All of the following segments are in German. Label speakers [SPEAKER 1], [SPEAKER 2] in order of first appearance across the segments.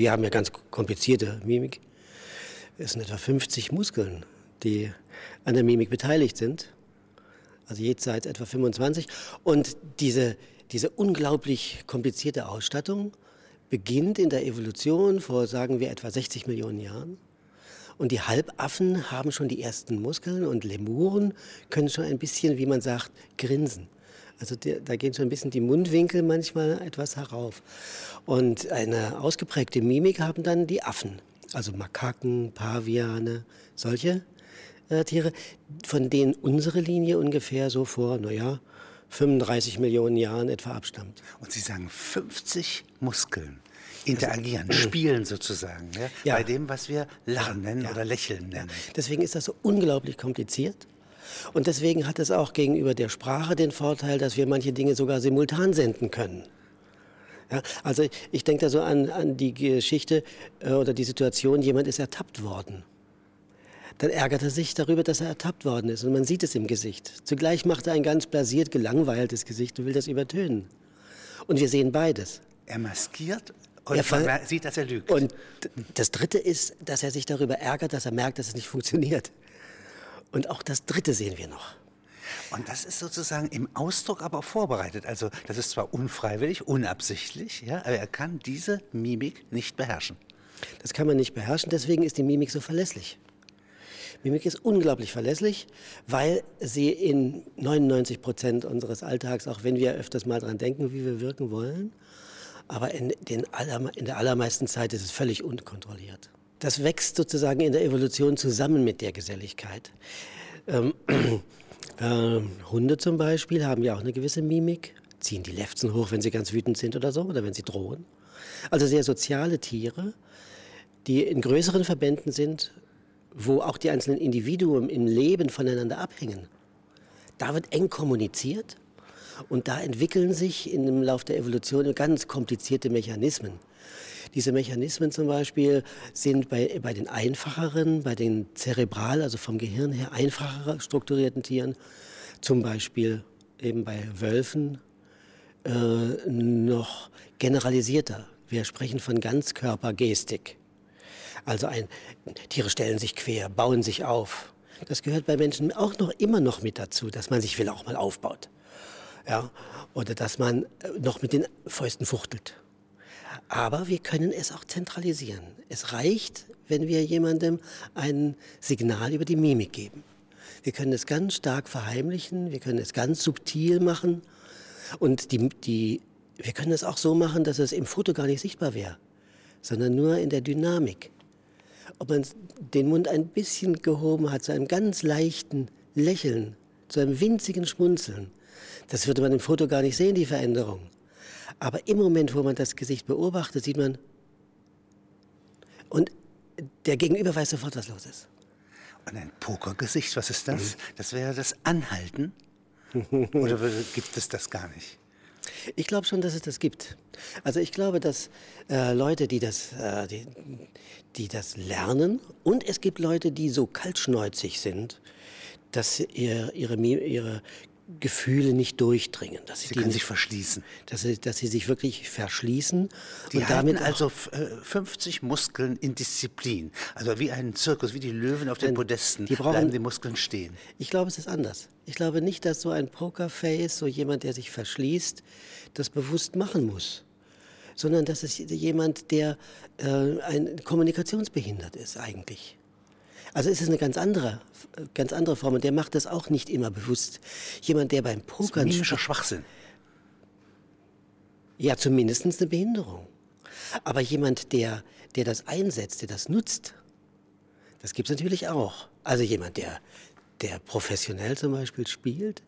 [SPEAKER 1] Wir haben ja ganz komplizierte Mimik. Es sind etwa 50 Muskeln, die an der Mimik beteiligt sind. Also jenseits etwa 25. Und diese, diese unglaublich komplizierte Ausstattung beginnt in der Evolution vor, sagen wir, etwa 60 Millionen Jahren. Und die Halbaffen haben schon die ersten Muskeln und Lemuren können schon ein bisschen, wie man sagt, grinsen. Also die, da gehen schon ein bisschen die Mundwinkel manchmal etwas herauf. Und eine ausgeprägte Mimik haben dann die Affen, also Makaken, Paviane, solche äh, Tiere, von denen unsere Linie ungefähr so vor, naja, 35 Millionen Jahren etwa abstammt.
[SPEAKER 2] Und Sie sagen 50 Muskeln interagieren, also, spielen sozusagen, ja, ja, bei dem, was wir Lachen nennen ja, oder Lächeln nennen.
[SPEAKER 1] Deswegen ist das so unglaublich kompliziert. Und deswegen hat es auch gegenüber der Sprache den Vorteil, dass wir manche Dinge sogar simultan senden können. Ja, also ich denke da so an, an die Geschichte äh, oder die Situation, jemand ist ertappt worden. Dann ärgert er sich darüber, dass er ertappt worden ist und man sieht es im Gesicht. Zugleich macht er ein ganz blasiert, gelangweiltes Gesicht und will das übertönen. Und wir sehen beides.
[SPEAKER 2] Er maskiert und er sieht, dass er lügt.
[SPEAKER 1] Und das Dritte ist, dass er sich darüber ärgert, dass er merkt, dass es nicht funktioniert. Und auch das Dritte sehen wir noch.
[SPEAKER 2] Und das ist sozusagen im Ausdruck aber auch vorbereitet. Also das ist zwar unfreiwillig, unabsichtlich, ja, aber er kann diese Mimik nicht beherrschen.
[SPEAKER 1] Das kann man nicht beherrschen, deswegen ist die Mimik so verlässlich. Mimik ist unglaublich verlässlich, weil sie in 99 Prozent unseres Alltags, auch wenn wir öfters mal dran denken, wie wir wirken wollen, aber in, aller, in der allermeisten Zeit ist es völlig unkontrolliert. Das wächst sozusagen in der Evolution zusammen mit der Geselligkeit. Ähm, äh, Hunde zum Beispiel haben ja auch eine gewisse Mimik, ziehen die Lefzen hoch, wenn sie ganz wütend sind oder so, oder wenn sie drohen. Also sehr soziale Tiere, die in größeren Verbänden sind, wo auch die einzelnen Individuen im Leben voneinander abhängen. Da wird eng kommuniziert und da entwickeln sich im Laufe der Evolution ganz komplizierte Mechanismen. Diese Mechanismen zum Beispiel sind bei, bei den einfacheren, bei den zerebral, also vom Gehirn her einfacher strukturierten Tieren, zum Beispiel eben bei Wölfen, äh, noch generalisierter. Wir sprechen von Ganzkörpergestik. Also ein, Tiere stellen sich quer, bauen sich auf. Das gehört bei Menschen auch noch immer noch mit dazu, dass man sich will auch mal aufbaut ja, oder dass man äh, noch mit den Fäusten fuchtelt. Aber wir können es auch zentralisieren. Es reicht, wenn wir jemandem ein Signal über die Mimik geben. Wir können es ganz stark verheimlichen, wir können es ganz subtil machen und die, die, wir können es auch so machen, dass es im Foto gar nicht sichtbar wäre, sondern nur in der Dynamik. Ob man den Mund ein bisschen gehoben hat, zu einem ganz leichten Lächeln, zu einem winzigen Schmunzeln, das würde man im Foto gar nicht sehen, die Veränderung. Aber im Moment, wo man das Gesicht beobachtet, sieht man, und der Gegenüber weiß sofort, was los ist.
[SPEAKER 2] Und ein Pokergesicht, was ist das? Mhm. Das wäre das Anhalten? Oder gibt es das gar nicht?
[SPEAKER 1] Ich glaube schon, dass es das gibt. Also ich glaube, dass äh, Leute, die das, äh, die, die das lernen, und es gibt Leute, die so kaltschneuzig sind, dass ihr, ihre, ihre Gefühle nicht durchdringen.
[SPEAKER 2] Dass sie, sie können sich verschließen.
[SPEAKER 1] Dass sie, dass sie sich wirklich verschließen.
[SPEAKER 2] Die und damit also 50 äh, Muskeln in Disziplin. Also wie ein Zirkus, wie die Löwen auf den Podesten die brauchen, bleiben die Muskeln stehen.
[SPEAKER 1] Ich glaube, es ist anders. Ich glaube nicht, dass so ein Pokerface, so jemand, der sich verschließt, das bewusst machen muss. Sondern dass es jemand, der äh, ein kommunikationsbehindert ist eigentlich. Also ist es eine ganz andere, ganz andere Form und der macht das auch nicht immer bewusst. Jemand, der beim Pokern...
[SPEAKER 2] Das ist Schwachsinn.
[SPEAKER 1] Ja, zumindest eine Behinderung. Aber jemand, der, der das einsetzt, der das nutzt, das gibt es natürlich auch. Also jemand, der, der professionell zum Beispiel spielt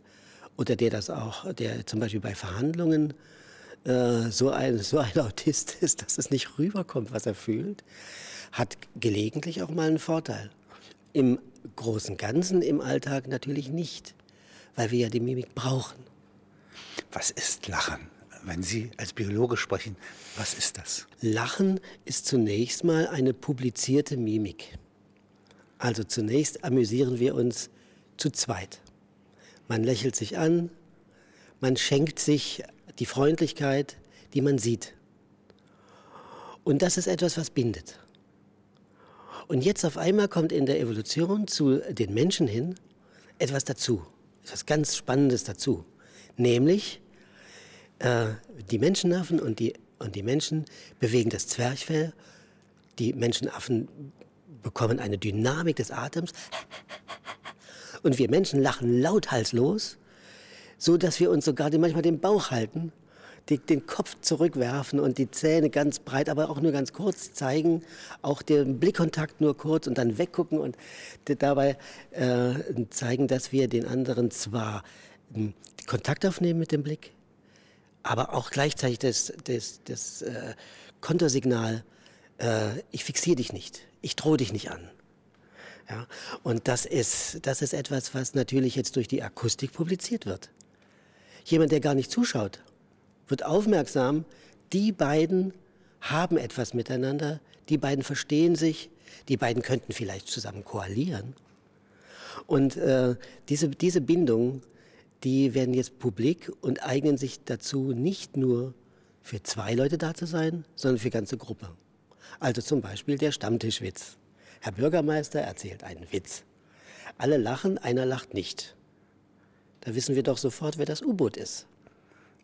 [SPEAKER 1] oder der das auch, der zum Beispiel bei Verhandlungen äh, so, ein, so ein Autist ist, dass es nicht rüberkommt, was er fühlt, hat gelegentlich auch mal einen Vorteil. Im großen Ganzen im Alltag natürlich nicht, weil wir ja die Mimik brauchen.
[SPEAKER 2] Was ist Lachen? Wenn Sie als Biologe sprechen, was ist das?
[SPEAKER 1] Lachen ist zunächst mal eine publizierte Mimik. Also zunächst amüsieren wir uns zu zweit. Man lächelt sich an, man schenkt sich die Freundlichkeit, die man sieht. Und das ist etwas, was bindet. Und jetzt auf einmal kommt in der Evolution zu den Menschen hin etwas dazu, etwas ganz Spannendes dazu. Nämlich äh, die Menschenaffen und die, und die Menschen bewegen das Zwerchfell. Die Menschenaffen bekommen eine Dynamik des Atems. Und wir Menschen lachen lauthals so dass wir uns sogar manchmal den Bauch halten, die, den Kopf zurückwerfen und die Zähne ganz breit, aber auch nur ganz kurz zeigen, auch den Blickkontakt nur kurz und dann weggucken und dabei äh, zeigen, dass wir den anderen zwar äh, Kontakt aufnehmen mit dem Blick, aber auch gleichzeitig das, das, das äh, Kontersignal, äh, ich fixiere dich nicht, ich drohe dich nicht an. Ja, und das ist, das ist etwas, was natürlich jetzt durch die Akustik publiziert wird. Jemand, der gar nicht zuschaut, wird aufmerksam, die beiden haben etwas miteinander, die beiden verstehen sich, die beiden könnten vielleicht zusammen koalieren. Und äh, diese, diese Bindung die werden jetzt publik und eignen sich dazu, nicht nur für zwei Leute da zu sein, sondern für ganze Gruppe. Also zum Beispiel der Stammtischwitz. Herr Bürgermeister erzählt einen Witz. Alle lachen, einer lacht nicht. Da wissen wir doch sofort, wer das U-Boot ist.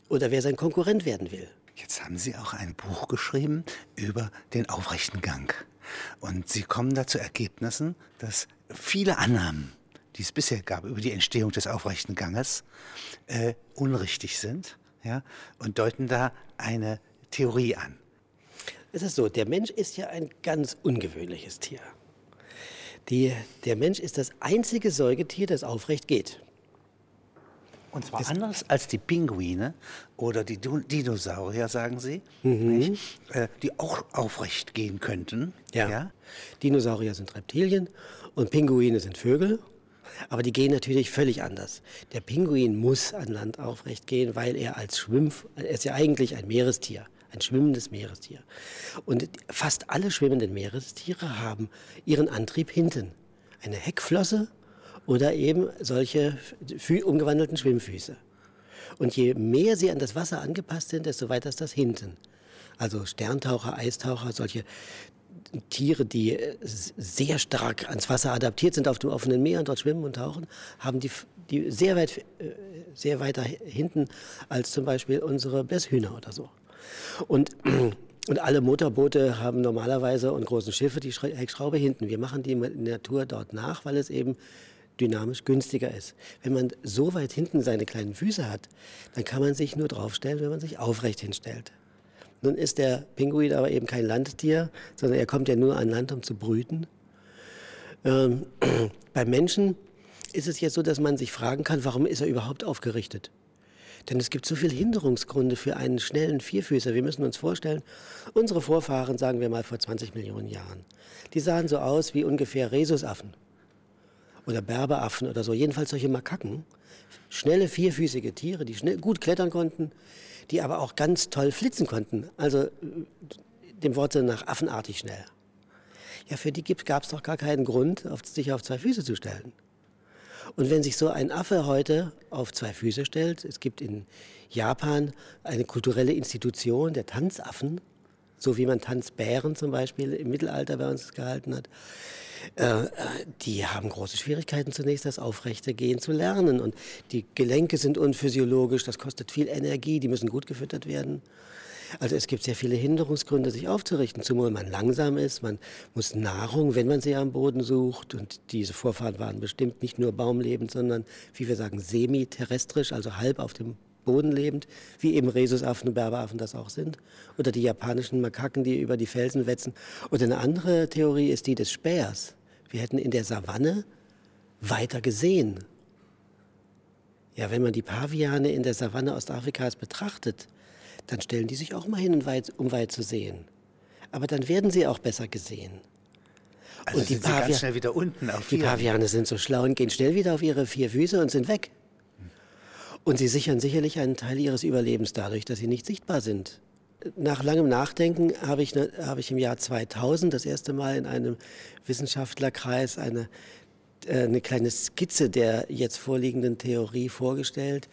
[SPEAKER 1] Oder wer sein Konkurrent werden will.
[SPEAKER 2] Jetzt haben Sie auch ein Buch geschrieben über den aufrechten Gang. Und Sie kommen da zu Ergebnissen, dass viele Annahmen die es bisher gab über die Entstehung des aufrechten Ganges, äh, unrichtig sind ja, und deuten da eine Theorie an.
[SPEAKER 1] Es ist so, der Mensch ist ja ein ganz ungewöhnliches Tier. Die, der Mensch ist das einzige Säugetier, das aufrecht geht.
[SPEAKER 2] Und zwar das anders als die Pinguine oder die Dinosaurier, sagen Sie, mhm. äh, die auch aufrecht gehen könnten.
[SPEAKER 1] Ja. ja. Dinosaurier sind Reptilien und Pinguine sind Vögel aber die gehen natürlich völlig anders. Der Pinguin muss an Land aufrecht gehen, weil er als Schwimmf, er ist ja eigentlich ein Meerestier, ein schwimmendes Meerestier. Und fast alle schwimmenden Meerestiere haben ihren Antrieb hinten. Eine Heckflosse oder eben solche umgewandelten Schwimmfüße. Und je mehr sie an das Wasser angepasst sind, desto weiter ist das hinten. Also Sterntaucher, Eistaucher, solche Tiere, die äh, sehr stark ans Wasser adaptiert sind auf dem offenen Meer und dort schwimmen und tauchen, haben die, die sehr weit, äh, sehr weiter hinten als zum Beispiel unsere Blässhühner oder so. Und, und alle Motorboote haben normalerweise und großen Schiffe die Heckschraube hinten. Wir machen die Natur dort nach, weil es eben dynamisch günstiger ist. Wenn man so weit hinten seine kleinen Füße hat, dann kann man sich nur draufstellen, wenn man sich aufrecht hinstellt. Nun ist der Pinguin aber eben kein Landtier, sondern er kommt ja nur an Land, um zu brüten. Ähm, beim Menschen ist es jetzt so, dass man sich fragen kann, warum ist er überhaupt aufgerichtet? Denn es gibt so viele Hinderungsgründe für einen schnellen Vierfüßer. Wir müssen uns vorstellen, unsere Vorfahren, sagen wir mal vor 20 Millionen Jahren, die sahen so aus wie ungefähr Rhesusaffen oder Berberaffen oder so, jedenfalls solche Makaken. Schnelle vierfüßige Tiere, die schnell, gut klettern konnten, die aber auch ganz toll flitzen konnten. Also äh, dem Worte nach affenartig schnell. Ja, für die gab es doch gar keinen Grund, auf, sich auf zwei Füße zu stellen. Und wenn sich so ein Affe heute auf zwei Füße stellt, es gibt in Japan eine kulturelle Institution der Tanzaffen, so wie man Tanzbären zum Beispiel im Mittelalter bei uns gehalten hat, äh, die haben große Schwierigkeiten zunächst das aufrechte Gehen zu lernen. Und die Gelenke sind unphysiologisch, das kostet viel Energie, die müssen gut gefüttert werden. Also es gibt sehr viele Hinderungsgründe, sich aufzurichten, zumal man langsam ist, man muss Nahrung, wenn man sie am Boden sucht. Und diese Vorfahren waren bestimmt nicht nur baumlebend, sondern, wie wir sagen, semi-terrestrisch, also halb auf dem Boden lebend, wie eben Rhesusaffen und Berberaffen das auch sind. Oder die japanischen Makaken, die über die Felsen wetzen. Oder eine andere Theorie ist die des Spähers. Wir hätten in der Savanne weiter gesehen. Ja, wenn man die Paviane in der Savanne Ostafrikas betrachtet, dann stellen die sich auch mal hin, um weit zu sehen. Aber dann werden sie auch besser gesehen.
[SPEAKER 2] Also und die, Pavia ganz schnell wieder unten
[SPEAKER 1] auf Die Paviane sind so schlau und gehen schnell wieder auf ihre vier Füße und sind weg. Und sie sichern sicherlich einen Teil ihres Überlebens dadurch, dass sie nicht sichtbar sind. Nach langem Nachdenken habe ich, ne, habe ich im Jahr 2000 das erste Mal in einem Wissenschaftlerkreis eine, äh, eine kleine Skizze der jetzt vorliegenden Theorie vorgestellt,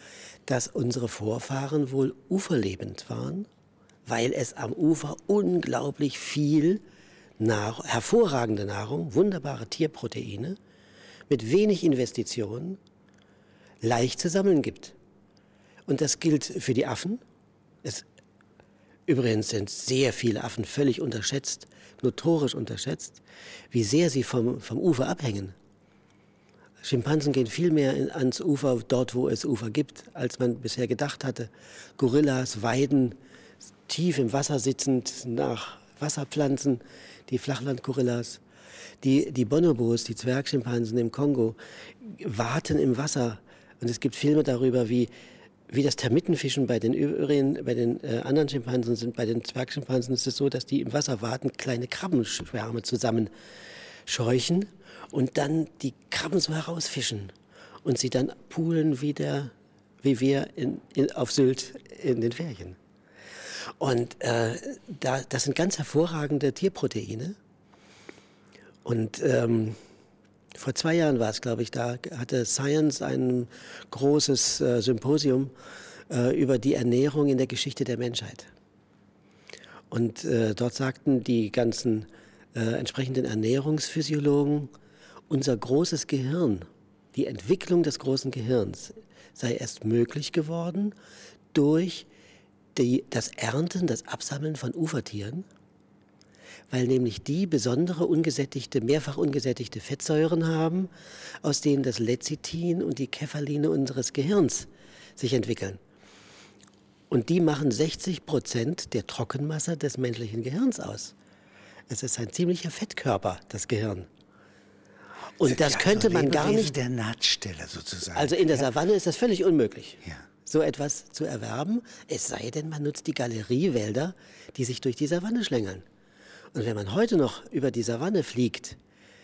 [SPEAKER 1] dass unsere Vorfahren wohl uferlebend waren, weil es am Ufer unglaublich viel Nahr hervorragende Nahrung, wunderbare Tierproteine mit wenig Investitionen leicht zu sammeln gibt. Und das gilt für die Affen. Es, übrigens sind sehr viele Affen völlig unterschätzt, notorisch unterschätzt, wie sehr sie vom, vom Ufer abhängen. Schimpansen gehen viel mehr ans Ufer, dort wo es Ufer gibt, als man bisher gedacht hatte. Gorillas weiden tief im Wasser sitzend nach Wasserpflanzen, die Flachlandgorillas. Die, die Bonobos, die Zwergschimpansen im Kongo, warten im Wasser. Und es gibt Filme darüber, wie, wie das Termitenfischen bei den übrigen, bei den äh, anderen Schimpansen sind. Bei den Zwergschimpansen ist es so, dass die im Wasser warten, kleine Krabbenschwärme zusammenscheuchen und dann die Krabben so herausfischen und sie dann poolen wieder, wie wir in, in, auf Sylt in den Ferien. Und äh, da, das sind ganz hervorragende Tierproteine. Und ähm, vor zwei Jahren war es, glaube ich, da hatte Science ein großes äh, Symposium äh, über die Ernährung in der Geschichte der Menschheit. Und äh, dort sagten die ganzen äh, entsprechenden Ernährungsphysiologen, unser großes Gehirn, die Entwicklung des großen Gehirns sei erst möglich geworden durch die, das Ernten, das Absammeln von Ufertieren, weil nämlich die besondere ungesättigte, mehrfach ungesättigte Fettsäuren haben, aus denen das Lecithin und die Kephaline unseres Gehirns sich entwickeln. Und die machen 60 Prozent der Trockenmasse des menschlichen Gehirns aus. Es ist ein ziemlicher Fettkörper, das Gehirn. Und das könnte man gar nicht.
[SPEAKER 2] der Nahtstelle sozusagen.
[SPEAKER 1] Also in der Savanne ist das völlig unmöglich. Ja so etwas zu erwerben, es sei denn, man nutzt die Galeriewälder, die sich durch die Savanne schlängeln. Und wenn man heute noch über die Savanne fliegt,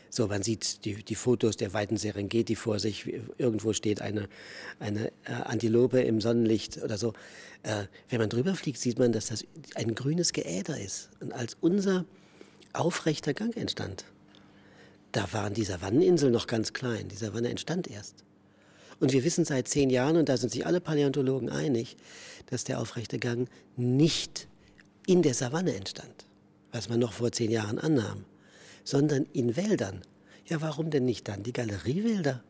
[SPEAKER 1] so, man sieht die, die Fotos der weiten Serengeti vor sich, irgendwo steht eine, eine äh, Antilope im Sonnenlicht oder so. Äh, wenn man drüber fliegt, sieht man, dass das ein grünes Geäder ist. Und als unser aufrechter Gang entstand, da waren die Savanneninseln noch ganz klein. Die Savanne entstand erst. Und wir wissen seit zehn Jahren, und da sind sich alle Paläontologen einig, dass der aufrechte Gang nicht in der Savanne entstand, was man noch vor zehn Jahren annahm, sondern in Wäldern. Ja, warum denn nicht dann die Galeriewälder?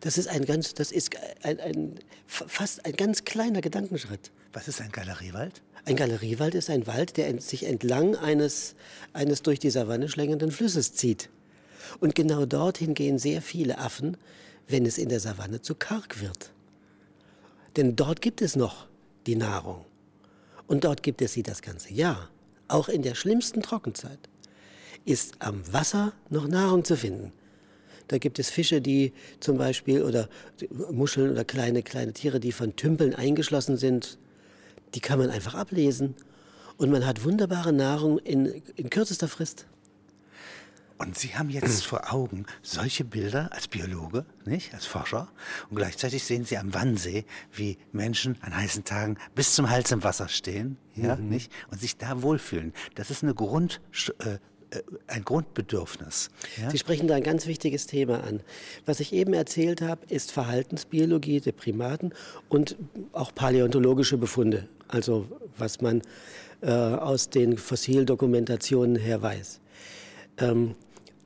[SPEAKER 1] Das ist ein ganz, das ist ein, ein, fast ein ganz kleiner Gedankenschritt.
[SPEAKER 2] Was ist ein Galeriewald?
[SPEAKER 1] Ein Galeriewald ist ein Wald, der sich entlang eines, eines durch die Savanne schlängenden Flusses zieht. Und genau dorthin gehen sehr viele Affen, wenn es in der Savanne zu karg wird. Denn dort gibt es noch die Nahrung. Und dort gibt es sie das ganze Jahr. Auch in der schlimmsten Trockenzeit ist am Wasser noch Nahrung zu finden. Da gibt es Fische, die zum Beispiel, oder Muscheln oder kleine, kleine Tiere, die von Tümpeln eingeschlossen sind. Die kann man einfach ablesen. Und man hat wunderbare Nahrung in, in kürzester Frist.
[SPEAKER 2] Und Sie haben jetzt vor Augen solche Bilder als Biologe, nicht, als Forscher. Und gleichzeitig sehen Sie am Wannsee, wie Menschen an heißen Tagen bis zum Hals im Wasser stehen, ja, mhm. nicht, und sich da wohlfühlen. Das ist eine Grund, äh, äh, ein Grundbedürfnis.
[SPEAKER 1] Ja? Sie sprechen da ein ganz wichtiges Thema an. Was ich eben erzählt habe, ist Verhaltensbiologie der Primaten und auch paläontologische Befunde, also was man äh, aus den Fossildokumentationen her weiß. Ähm,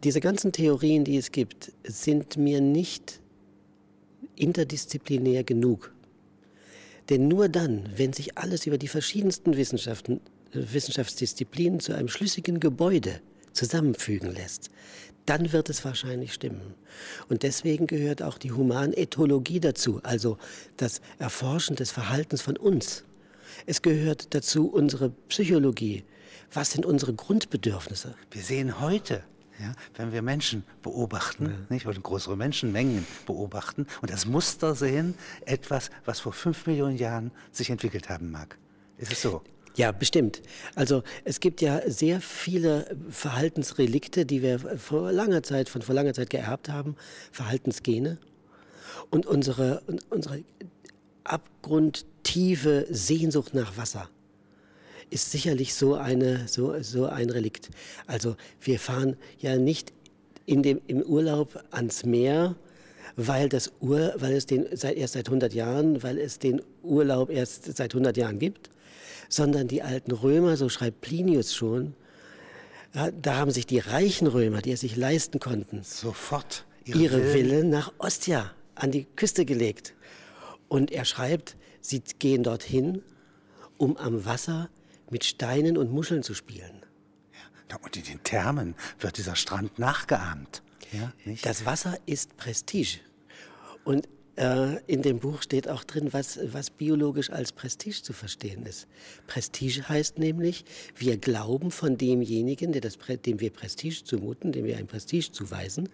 [SPEAKER 1] diese ganzen Theorien, die es gibt, sind mir nicht interdisziplinär genug. Denn nur dann, wenn sich alles über die verschiedensten Wissenschaften, Wissenschaftsdisziplinen zu einem schlüssigen Gebäude zusammenfügen lässt, dann wird es wahrscheinlich stimmen. Und deswegen gehört auch die Humanethologie dazu, also das Erforschen des Verhaltens von uns. Es gehört dazu unsere Psychologie. Was sind unsere Grundbedürfnisse?
[SPEAKER 2] Wir sehen heute ja, wenn wir Menschen beobachten, ja. nicht, oder größere Menschenmengen beobachten und das Muster sehen, etwas, was vor fünf Millionen Jahren sich entwickelt haben mag. Ist es so?
[SPEAKER 1] Ja, bestimmt. Also es gibt ja sehr viele Verhaltensrelikte, die wir vor langer Zeit, von vor langer Zeit geerbt haben, Verhaltensgene. Und unsere, unsere abgrundtiefe Sehnsucht nach Wasser ist sicherlich so, eine, so, so ein Relikt. Also wir fahren ja nicht in dem, im Urlaub ans Meer, weil, das Ur, weil es den seit, erst seit 100 Jahren, weil es den Urlaub erst seit 100 Jahren gibt, sondern die alten Römer, so schreibt Plinius schon, da haben sich die reichen Römer, die es sich leisten konnten,
[SPEAKER 2] sofort
[SPEAKER 1] ihre, ihre Villen nach Ostia an die Küste gelegt. Und er schreibt, sie gehen dorthin, um am Wasser mit Steinen und Muscheln zu spielen.
[SPEAKER 2] Ja, und in den Thermen wird dieser Strand nachgeahmt. Ja,
[SPEAKER 1] das Wasser ist Prestige. Und äh, in dem Buch steht auch drin, was, was biologisch als Prestige zu verstehen ist. Prestige heißt nämlich, wir glauben von demjenigen, der das, dem wir Prestige zumuten, dem wir ein Prestige zuweisen,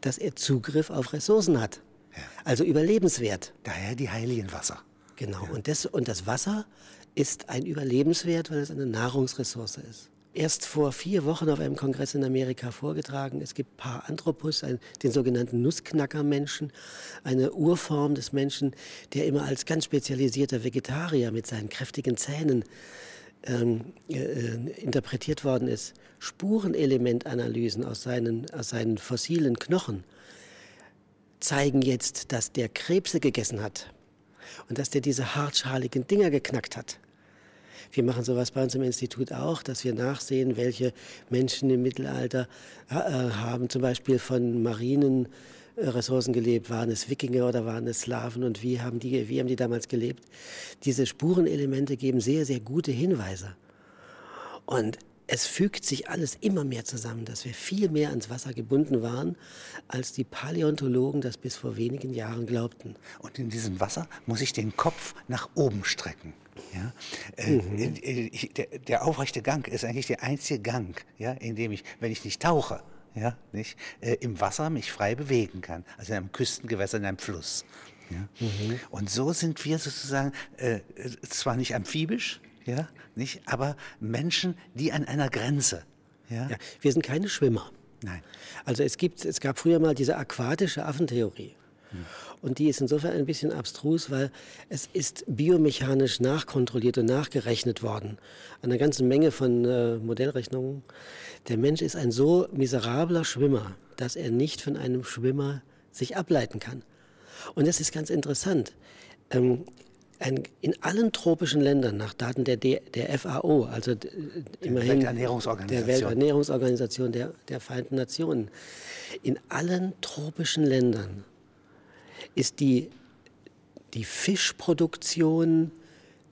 [SPEAKER 1] dass er Zugriff auf Ressourcen hat. Ja. Also Überlebenswert.
[SPEAKER 2] Daher die heiligen Wasser.
[SPEAKER 1] Genau. Ja. Und, das, und das Wasser ist ein Überlebenswert, weil es eine Nahrungsressource ist erst vor vier Wochen auf einem Kongress in Amerika vorgetragen. Es gibt Paranthropus, ein, den sogenannten Nussknackermenschen, eine Urform des Menschen, der immer als ganz spezialisierter Vegetarier mit seinen kräftigen Zähnen ähm, äh, interpretiert worden ist. Spurenelementanalysen aus seinen, aus seinen fossilen Knochen zeigen jetzt, dass der Krebse gegessen hat und dass der diese hartschaligen Dinger geknackt hat. Wir machen sowas bei uns im Institut auch, dass wir nachsehen, welche Menschen im Mittelalter äh, haben zum Beispiel von Marinen Ressourcen gelebt? Waren es Wikinger oder waren es Slawen und wie haben die, wie haben die damals gelebt? Diese Spurenelemente geben sehr, sehr gute Hinweise. Und es fügt sich alles immer mehr zusammen, dass wir viel mehr ans Wasser gebunden waren, als die Paläontologen das bis vor wenigen Jahren glaubten.
[SPEAKER 2] Und in diesem Wasser muss ich den Kopf nach oben strecken. Ja? Äh, mhm. Der, der, aufrechte Gang ist eigentlich der einzige Gang, ja, in dem ich, wenn ich nicht tauche, ja, nicht, äh, im Wasser mich frei bewegen kann, also in einem Küstengewässer, in einem Fluss. Ja? Mhm. Und so sind wir sozusagen äh, zwar nicht amphibisch, ja, nicht, aber Menschen, die an einer Grenze. Ja? ja
[SPEAKER 1] wir sind keine Schwimmer.
[SPEAKER 2] Nein.
[SPEAKER 1] Also es, gibt, es gab früher mal diese aquatische Affentheorie. Hm. Und die ist insofern ein bisschen abstrus, weil es ist biomechanisch nachkontrolliert und nachgerechnet worden. An einer ganzen Menge von äh, Modellrechnungen. Der Mensch ist ein so miserabler Schwimmer, dass er nicht von einem Schwimmer sich ableiten kann. Und das ist ganz interessant. Ähm, ein, in allen tropischen Ländern, nach Daten der, D, der FAO, also der immerhin
[SPEAKER 2] Welternährungsorganisation.
[SPEAKER 1] der Welternährungsorganisation der, der Vereinten Nationen, in allen tropischen Ländern ist die, die Fischproduktion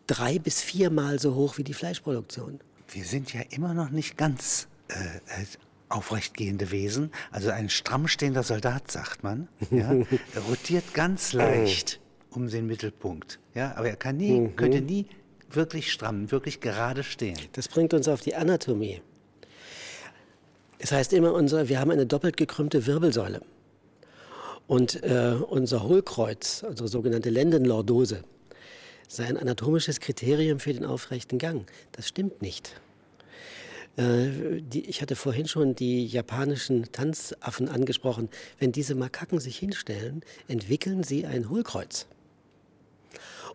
[SPEAKER 1] drei bis viermal so hoch wie die Fleischproduktion.
[SPEAKER 2] Wir sind ja immer noch nicht ganz äh, äh aufrechtgehende Wesen. Also ein strammstehender Soldat, sagt man, ja, rotiert ganz leicht um den Mittelpunkt. Ja, aber er kann nie, mhm. könnte nie wirklich stramm, wirklich gerade stehen.
[SPEAKER 1] Das bringt uns auf die Anatomie. Es heißt immer, unser, wir haben eine doppelt gekrümmte Wirbelsäule. Und äh, unser Hohlkreuz, unsere sogenannte Lendenlordose, sei ein anatomisches Kriterium für den aufrechten Gang. Das stimmt nicht. Äh, die, ich hatte vorhin schon die japanischen Tanzaffen angesprochen. Wenn diese Makaken sich hinstellen, entwickeln sie ein Hohlkreuz.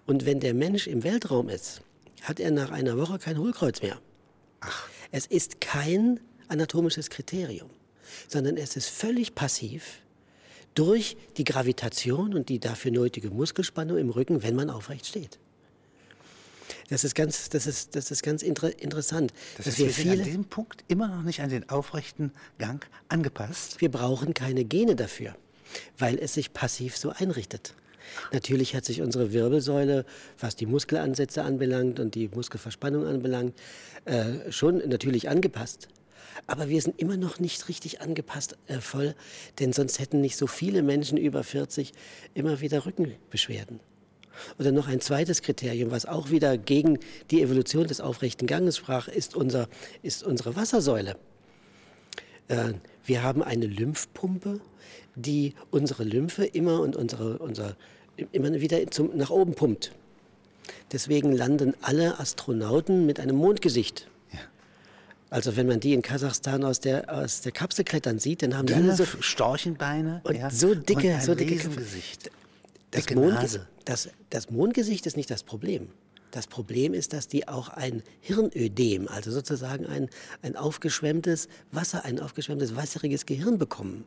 [SPEAKER 1] Und wenn der Mensch im Weltraum ist, hat er nach einer Woche kein Hohlkreuz mehr. Ach. Es ist kein anatomisches Kriterium, sondern es ist völlig passiv durch die Gravitation und die dafür nötige Muskelspannung im Rücken, wenn man aufrecht steht. Das ist ganz, das ist, das ist ganz inter interessant.
[SPEAKER 2] Das dass wir, viele, an diesem Punkt immer noch nicht an den aufrechten Gang angepasst.
[SPEAKER 1] Wir brauchen keine Gene dafür, weil es sich passiv so einrichtet. Natürlich hat sich unsere Wirbelsäule, was die Muskelansätze anbelangt und die Muskelverspannung anbelangt, äh, schon natürlich angepasst. Aber wir sind immer noch nicht richtig angepasst äh, voll, denn sonst hätten nicht so viele Menschen über 40 immer wieder Rückenbeschwerden. Oder noch ein zweites Kriterium, was auch wieder gegen die Evolution des aufrechten Ganges sprach, ist, unser, ist unsere Wassersäule. Äh, wir haben eine Lymphpumpe, die unsere Lymphe immer und unsere, unser, immer wieder zum, nach oben pumpt. Deswegen landen alle Astronauten mit einem Mondgesicht. Also wenn man die in Kasachstan aus der, aus der Kapsel klettern sieht, dann haben die alle so
[SPEAKER 2] Storchenbeine
[SPEAKER 1] und ja, so dicke,
[SPEAKER 2] und
[SPEAKER 1] so dicke
[SPEAKER 2] Gesicht.
[SPEAKER 1] Das, Mond, das, das Mondgesicht ist nicht das Problem. Das Problem ist, dass die auch ein Hirnödem, also sozusagen ein, ein aufgeschwemmtes Wasser, ein aufgeschwemmtes wasseriges Gehirn bekommen.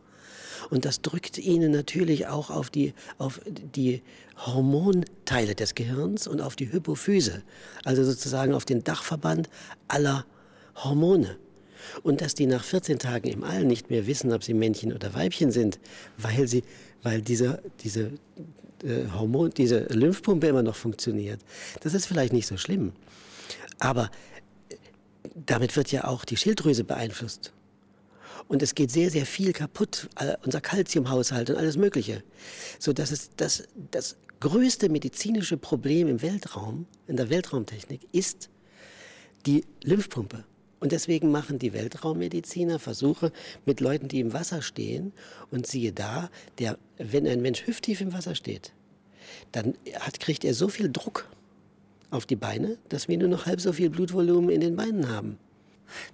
[SPEAKER 1] Und das drückt ihnen natürlich auch auf die, auf die Hormonteile des Gehirns und auf die Hypophyse, also sozusagen auf den Dachverband aller Hormone. Und dass die nach 14 Tagen im All nicht mehr wissen, ob sie Männchen oder Weibchen sind, weil, sie, weil diese, diese, Hormon, diese Lymphpumpe immer noch funktioniert, das ist vielleicht nicht so schlimm. Aber äh, damit wird ja auch die Schilddrüse beeinflusst. Und es geht sehr, sehr viel kaputt, unser Kalziumhaushalt und alles Mögliche. So dass es das, das größte medizinische Problem im Weltraum, in der Weltraumtechnik, ist die Lymphpumpe. Und deswegen machen die Weltraummediziner Versuche mit Leuten, die im Wasser stehen. Und siehe da, der, wenn ein Mensch hüfttief im Wasser steht, dann hat, kriegt er so viel Druck auf die Beine, dass wir nur noch halb so viel Blutvolumen in den Beinen haben.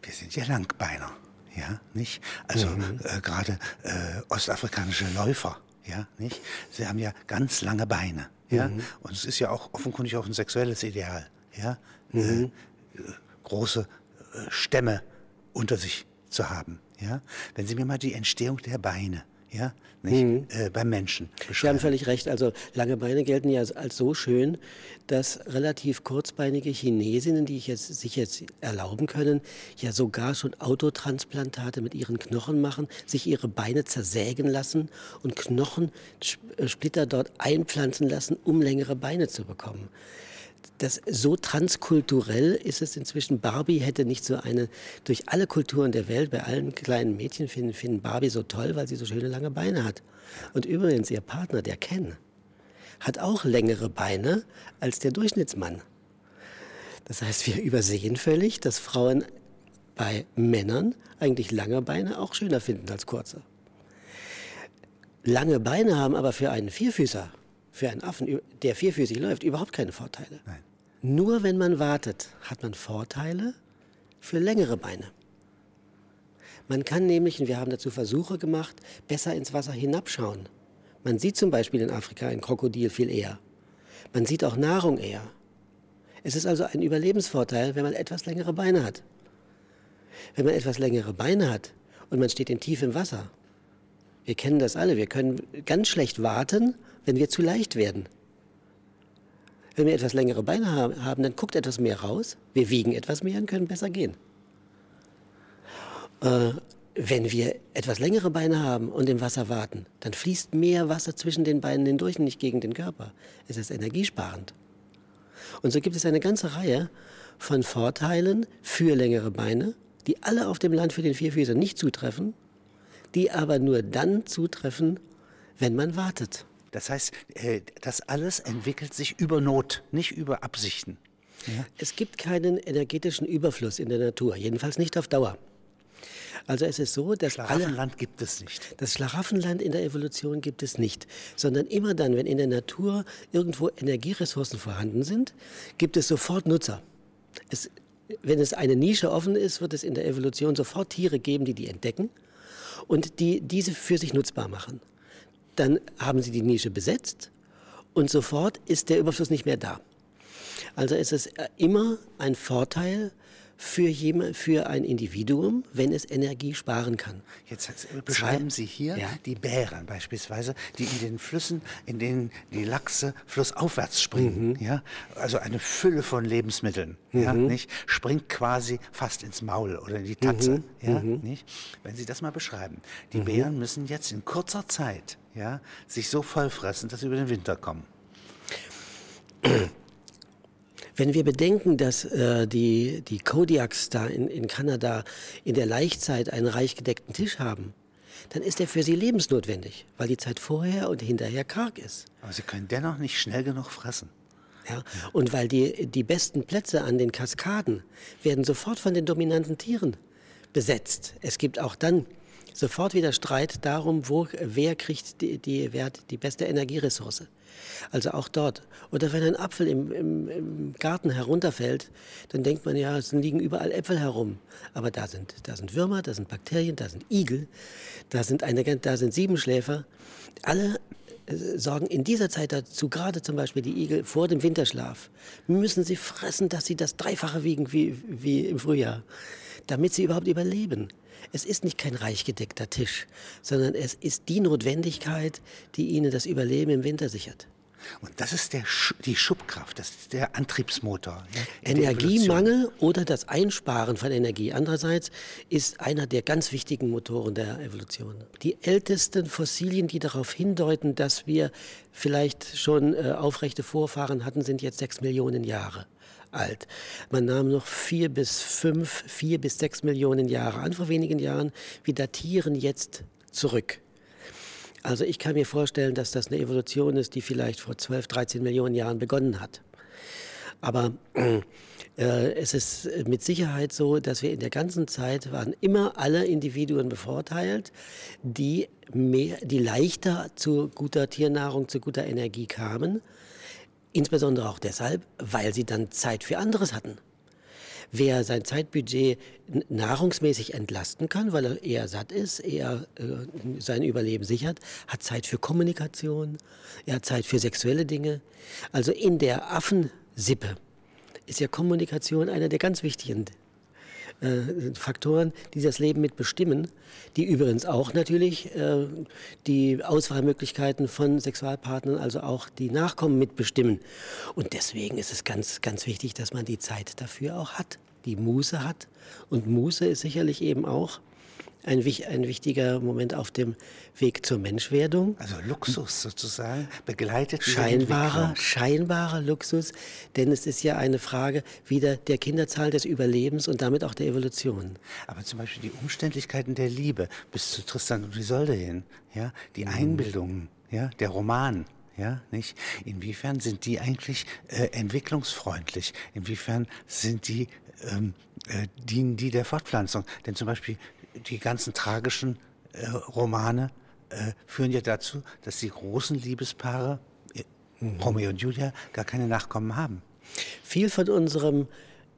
[SPEAKER 2] Wir sind ja Langbeiner ja, nicht? Also mhm. äh, gerade äh, ostafrikanische Läufer, ja, nicht? Sie haben ja ganz lange Beine, ja? Mhm. Und es ist ja auch offenkundig auch ein sexuelles Ideal, ja? Mhm. Äh, große äh, Stämme unter sich zu haben, ja? Wenn Sie mir mal die Entstehung der Beine ja, nicht, mhm. äh, beim Menschen.
[SPEAKER 1] Sie haben völlig recht. Also lange Beine gelten ja als so schön, dass relativ kurzbeinige Chinesinnen, die ich jetzt, sich jetzt erlauben können, ja sogar schon Autotransplantate mit ihren Knochen machen, sich ihre Beine zersägen lassen und Knochensplitter dort einpflanzen lassen, um längere Beine zu bekommen das so transkulturell ist es inzwischen. Barbie hätte nicht so eine, durch alle Kulturen der Welt, bei allen kleinen Mädchen finden, finden Barbie so toll, weil sie so schöne lange Beine hat. Und übrigens, ihr Partner, der Ken, hat auch längere Beine als der Durchschnittsmann. Das heißt, wir übersehen völlig, dass Frauen bei Männern eigentlich lange Beine auch schöner finden als kurze. Lange Beine haben aber für einen Vierfüßer für einen Affen, der vierfüßig läuft, überhaupt keine Vorteile. Nein. Nur wenn man wartet, hat man Vorteile für längere Beine. Man kann nämlich, und wir haben dazu Versuche gemacht, besser ins Wasser hinabschauen. Man sieht zum Beispiel in Afrika ein Krokodil viel eher. Man sieht auch Nahrung eher. Es ist also ein Überlebensvorteil, wenn man etwas längere Beine hat. Wenn man etwas längere Beine hat und man steht in tiefem Wasser, wir kennen das alle, wir können ganz schlecht warten wenn wir zu leicht werden. Wenn wir etwas längere Beine haben, dann guckt etwas mehr raus, wir wiegen etwas mehr und können besser gehen. Äh, wenn wir etwas längere Beine haben und im Wasser warten, dann fließt mehr Wasser zwischen den Beinen hindurch und nicht gegen den Körper. Es ist energiesparend. Und so gibt es eine ganze Reihe von Vorteilen für längere Beine, die alle auf dem Land für den Vierfüßer nicht zutreffen, die aber nur dann zutreffen, wenn man wartet.
[SPEAKER 2] Das heißt, äh, das alles entwickelt sich über Not, nicht über Absichten.
[SPEAKER 1] Ja? Es gibt keinen energetischen Überfluss in der Natur, jedenfalls nicht auf Dauer. Also es ist so, dass
[SPEAKER 2] Schlaraffenland alle, gibt es nicht.
[SPEAKER 1] Das Schlaraffenland in der Evolution gibt es nicht, sondern immer dann, wenn in der Natur irgendwo Energieressourcen vorhanden sind, gibt es sofort Nutzer. Es, wenn es eine Nische offen ist, wird es in der Evolution sofort Tiere geben, die die entdecken und die diese für sich nutzbar machen dann haben sie die Nische besetzt und sofort ist der Überfluss nicht mehr da. Also ist es äh, immer ein Vorteil für, jemand, für ein Individuum, wenn es Energie sparen kann.
[SPEAKER 2] Jetzt beschreiben Sie hier ja. die Bären beispielsweise, die in den Flüssen, in denen die Lachse flussaufwärts springen. Mhm. Ja? Also eine Fülle von Lebensmitteln mhm. ja, nicht? springt quasi fast ins Maul oder in die Tatze. Mhm. Ja, mhm. nicht? Wenn Sie das mal beschreiben. Die mhm. Bären müssen jetzt in kurzer Zeit ja, sich so vollfressen, dass sie über den Winter kommen.
[SPEAKER 1] Wenn wir bedenken, dass äh, die, die Kodiaks da in, in Kanada in der Laichzeit einen reich gedeckten Tisch haben, dann ist er für sie lebensnotwendig, weil die Zeit vorher und hinterher karg ist.
[SPEAKER 2] Aber sie können dennoch nicht schnell genug fressen.
[SPEAKER 1] Ja, und weil die, die besten Plätze an den Kaskaden werden sofort von den dominanten Tieren besetzt. Es gibt auch dann sofort wieder Streit darum, wo, wer kriegt die, die, wer die beste Energieressource. Also auch dort. Oder wenn ein Apfel im, im, im, Garten herunterfällt, dann denkt man ja, es liegen überall Äpfel herum. Aber da sind, da sind Würmer, da sind Bakterien, da sind Igel, da sind, eine, da sind Siebenschläfer. Alle äh, sorgen in dieser Zeit dazu, gerade zum Beispiel die Igel vor dem Winterschlaf, müssen sie fressen, dass sie das Dreifache wiegen wie, wie im Frühjahr, damit sie überhaupt überleben. Es ist nicht kein reich gedeckter Tisch, sondern es ist die Notwendigkeit, die ihnen das Überleben im Winter sichert.
[SPEAKER 2] Und das ist der, die Schubkraft, das ist der Antriebsmotor.
[SPEAKER 1] Ja, Energiemangel oder das Einsparen von Energie andererseits ist einer der ganz wichtigen Motoren der Evolution. Die ältesten Fossilien, die darauf hindeuten, dass wir vielleicht schon äh, aufrechte Vorfahren hatten, sind jetzt sechs Millionen Jahre alt. Man nahm noch vier bis fünf, vier bis sechs Millionen Jahre an vor wenigen Jahren. Wir datieren jetzt zurück. Also ich kann mir vorstellen, dass das eine Evolution ist, die vielleicht vor 12, 13 Millionen Jahren begonnen hat. Aber äh, es ist mit Sicherheit so, dass wir in der ganzen Zeit waren immer alle Individuen bevorteilt, die, mehr, die leichter zu guter Tiernahrung, zu guter Energie kamen. Insbesondere auch deshalb, weil sie dann Zeit für anderes hatten. Wer sein Zeitbudget nahrungsmäßig entlasten kann, weil er eher satt ist, eher äh, sein Überleben sichert, hat Zeit für Kommunikation, er hat Zeit für sexuelle Dinge. Also in der Affensippe ist ja Kommunikation einer der ganz wichtigen äh, Faktoren, die das Leben mitbestimmen, die übrigens auch natürlich äh, die Auswahlmöglichkeiten von Sexualpartnern, also auch die Nachkommen mitbestimmen. Und deswegen ist es ganz, ganz wichtig, dass man die Zeit dafür auch hat, die Muße hat. Und Muße ist sicherlich eben auch ein, ein wichtiger Moment auf dem Weg zur Menschwerdung.
[SPEAKER 2] Also Luxus sozusagen, begleitet
[SPEAKER 1] scheinbarer, scheinbarer Luxus, denn es ist ja eine Frage wieder der Kinderzahl des Überlebens und damit auch der Evolution.
[SPEAKER 2] Aber zum Beispiel die Umständlichkeiten der Liebe bis zu Tristan und Isolde hin, ja, die mhm. Einbildungen, ja, der Roman, ja, nicht? Inwiefern sind die eigentlich äh, entwicklungsfreundlich? Inwiefern sind die ähm, äh, dienen die der Fortpflanzung? Denn zum Beispiel die ganzen tragischen äh, Romane äh, führen ja dazu, dass die großen Liebespaare, mhm. Romeo und Julia, gar keine Nachkommen haben.
[SPEAKER 1] Viel von unserem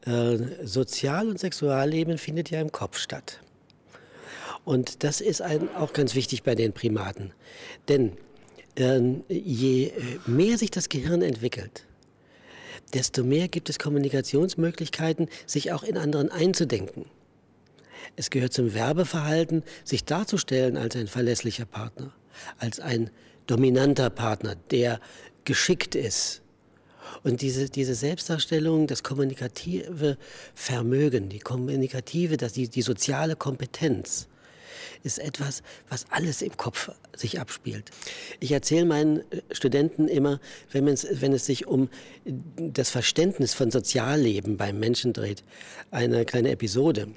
[SPEAKER 1] äh, Sozial- und Sexualleben findet ja im Kopf statt. Und das ist ein, auch ganz wichtig bei den Primaten. Denn äh, je mehr sich das Gehirn entwickelt, desto mehr gibt es Kommunikationsmöglichkeiten, sich auch in anderen einzudenken. Es gehört zum Werbeverhalten, sich darzustellen als ein verlässlicher Partner, als ein dominanter Partner, der geschickt ist. Und diese, diese Selbstdarstellung, das kommunikative Vermögen, die kommunikative, die, die soziale Kompetenz, ist etwas, was alles im Kopf sich abspielt. Ich erzähle meinen Studenten immer, wenn, wenn es sich um das Verständnis von Sozialleben beim Menschen dreht, eine kleine Episode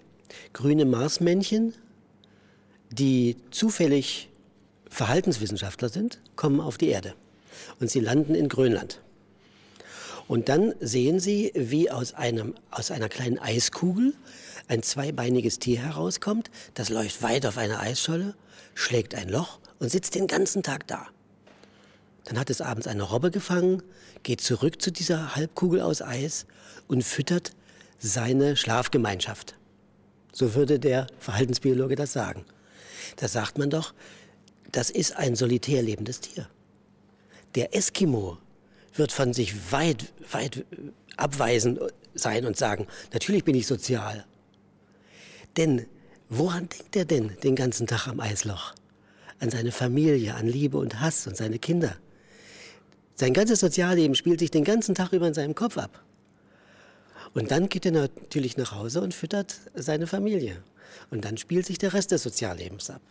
[SPEAKER 1] grüne Marsmännchen, die zufällig Verhaltenswissenschaftler sind, kommen auf die Erde und sie landen in Grönland. Und dann sehen sie, wie aus, einem, aus einer kleinen Eiskugel ein zweibeiniges Tier herauskommt, das läuft weit auf einer Eisscholle, schlägt ein Loch und sitzt den ganzen Tag da. Dann hat es abends eine Robbe gefangen, geht zurück zu dieser Halbkugel aus Eis und füttert seine Schlafgemeinschaft. So würde der Verhaltensbiologe das sagen. Da sagt man doch, das ist ein solitär lebendes Tier. Der Eskimo wird von sich weit, weit abweisend sein und sagen, natürlich bin ich sozial. Denn woran denkt er denn den ganzen Tag am Eisloch? An seine Familie, an Liebe und Hass und seine Kinder. Sein ganzes Sozialleben spielt sich den ganzen Tag über in seinem Kopf ab. Und dann geht er natürlich nach Hause und füttert seine Familie. Und dann spielt sich der Rest des Soziallebens ab.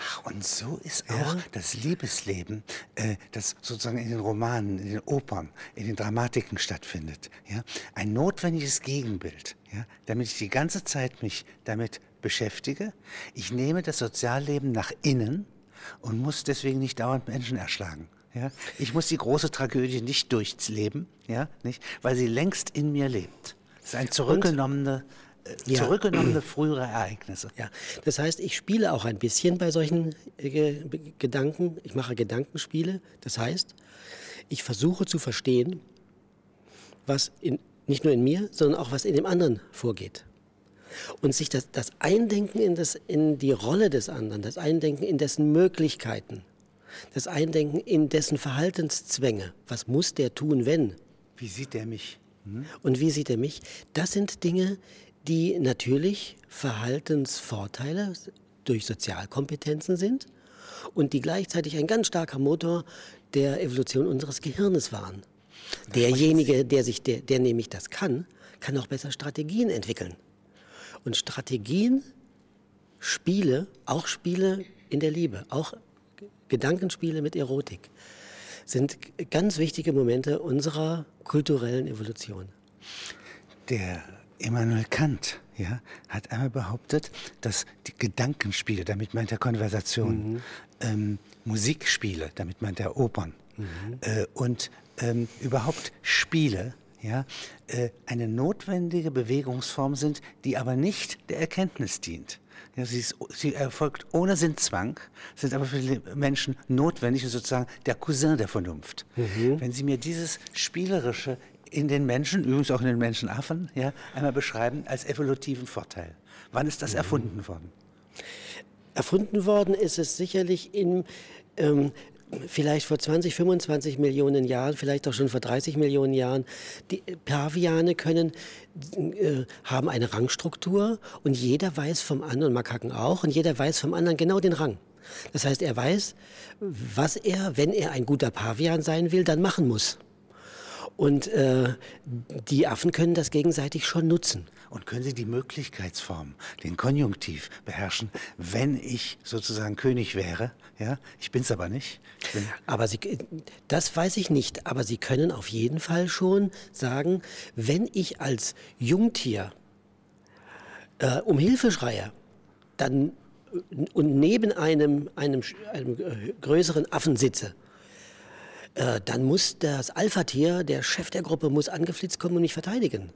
[SPEAKER 2] Ach, und so ist auch ja. das Liebesleben, äh, das sozusagen in den Romanen, in den Opern, in den Dramatiken stattfindet, ja, ein notwendiges Gegenbild, ja, damit ich die ganze Zeit mich damit beschäftige. Ich nehme das Sozialleben nach innen und muss deswegen nicht dauernd Menschen erschlagen. Ja? Ich muss die große Tragödie nicht durchleben, ja? nicht? weil sie längst in mir lebt. Das ist ein zurückgenommene, äh, ja. zurückgenommene frühere Ereignisse.
[SPEAKER 1] Ja, das heißt, ich spiele auch ein bisschen bei solchen äh, Gedanken. Ich mache Gedankenspiele. Das heißt, ich versuche zu verstehen, was in, nicht nur in mir, sondern auch was in dem anderen vorgeht. Und sich das, das Eindenken in, das, in die Rolle des anderen, das Eindenken in dessen Möglichkeiten, Das Eindenken in dessen Verhaltenszwänge. Was muss der tun, wenn?
[SPEAKER 2] Wie sieht der mich?
[SPEAKER 1] Hm? Und wie sieht er mich? Das sind Dinge, die natürlich Verhaltensvorteile durch Sozialkompetenzen sind und die gleichzeitig ein ganz starker Motor der Evolution unseres Gehirnes waren. Derjenige, der, sich, der, der nämlich das kann, kann auch besser Strategien entwickeln. Und Strategien, Spiele, auch Spiele in der Liebe, auch Gedankenspiele mit Erotik, sind ganz wichtige Momente unserer kulturellen Evolution.
[SPEAKER 2] Der Immanuel Kant ja, hat einmal behauptet, dass die Gedankenspiele, damit meint er Konversation, mhm. ähm, Musikspiele, damit meint er Opern mhm. äh, und ähm, überhaupt Spiele, ja, äh, eine notwendige Bewegungsform sind, die aber nicht der Erkenntnis dient. Ja, sie, ist, sie, erfolgt ohne Sinnzwang, sind aber für die Menschen notwendig und sozusagen der Cousin der Vernunft. Mhm. Wenn Sie mir dieses spielerische in den Menschen, übrigens auch in den Menschenaffen, ja, einmal beschreiben als evolutiven Vorteil. Wann ist das mhm. erfunden worden?
[SPEAKER 1] Erfunden worden ist es sicherlich in ähm, vielleicht vor 20, 25 Millionen Jahren, vielleicht auch schon vor 30 Millionen Jahren. Die Paviane können, äh, haben eine Rangstruktur und jeder weiß vom anderen, Makaken auch, und jeder weiß vom anderen genau den Rang. Das heißt, er weiß, was er, wenn er ein guter Pavian sein will, dann machen muss. Und äh, die Affen können das gegenseitig schon nutzen.
[SPEAKER 2] Und können Sie die Möglichkeitsform, den Konjunktiv beherrschen, wenn ich sozusagen König wäre? Ja, ich bin's aber nicht.
[SPEAKER 1] Bin aber Sie, das weiß ich nicht. Aber Sie können auf jeden Fall schon sagen, wenn ich als Jungtier äh, um Hilfe schreie, dann und neben einem, einem, einem äh, größeren Affen sitze, äh, dann muss das Alpha-Tier, der Chef der Gruppe, muss angeflitzt kommen und mich verteidigen.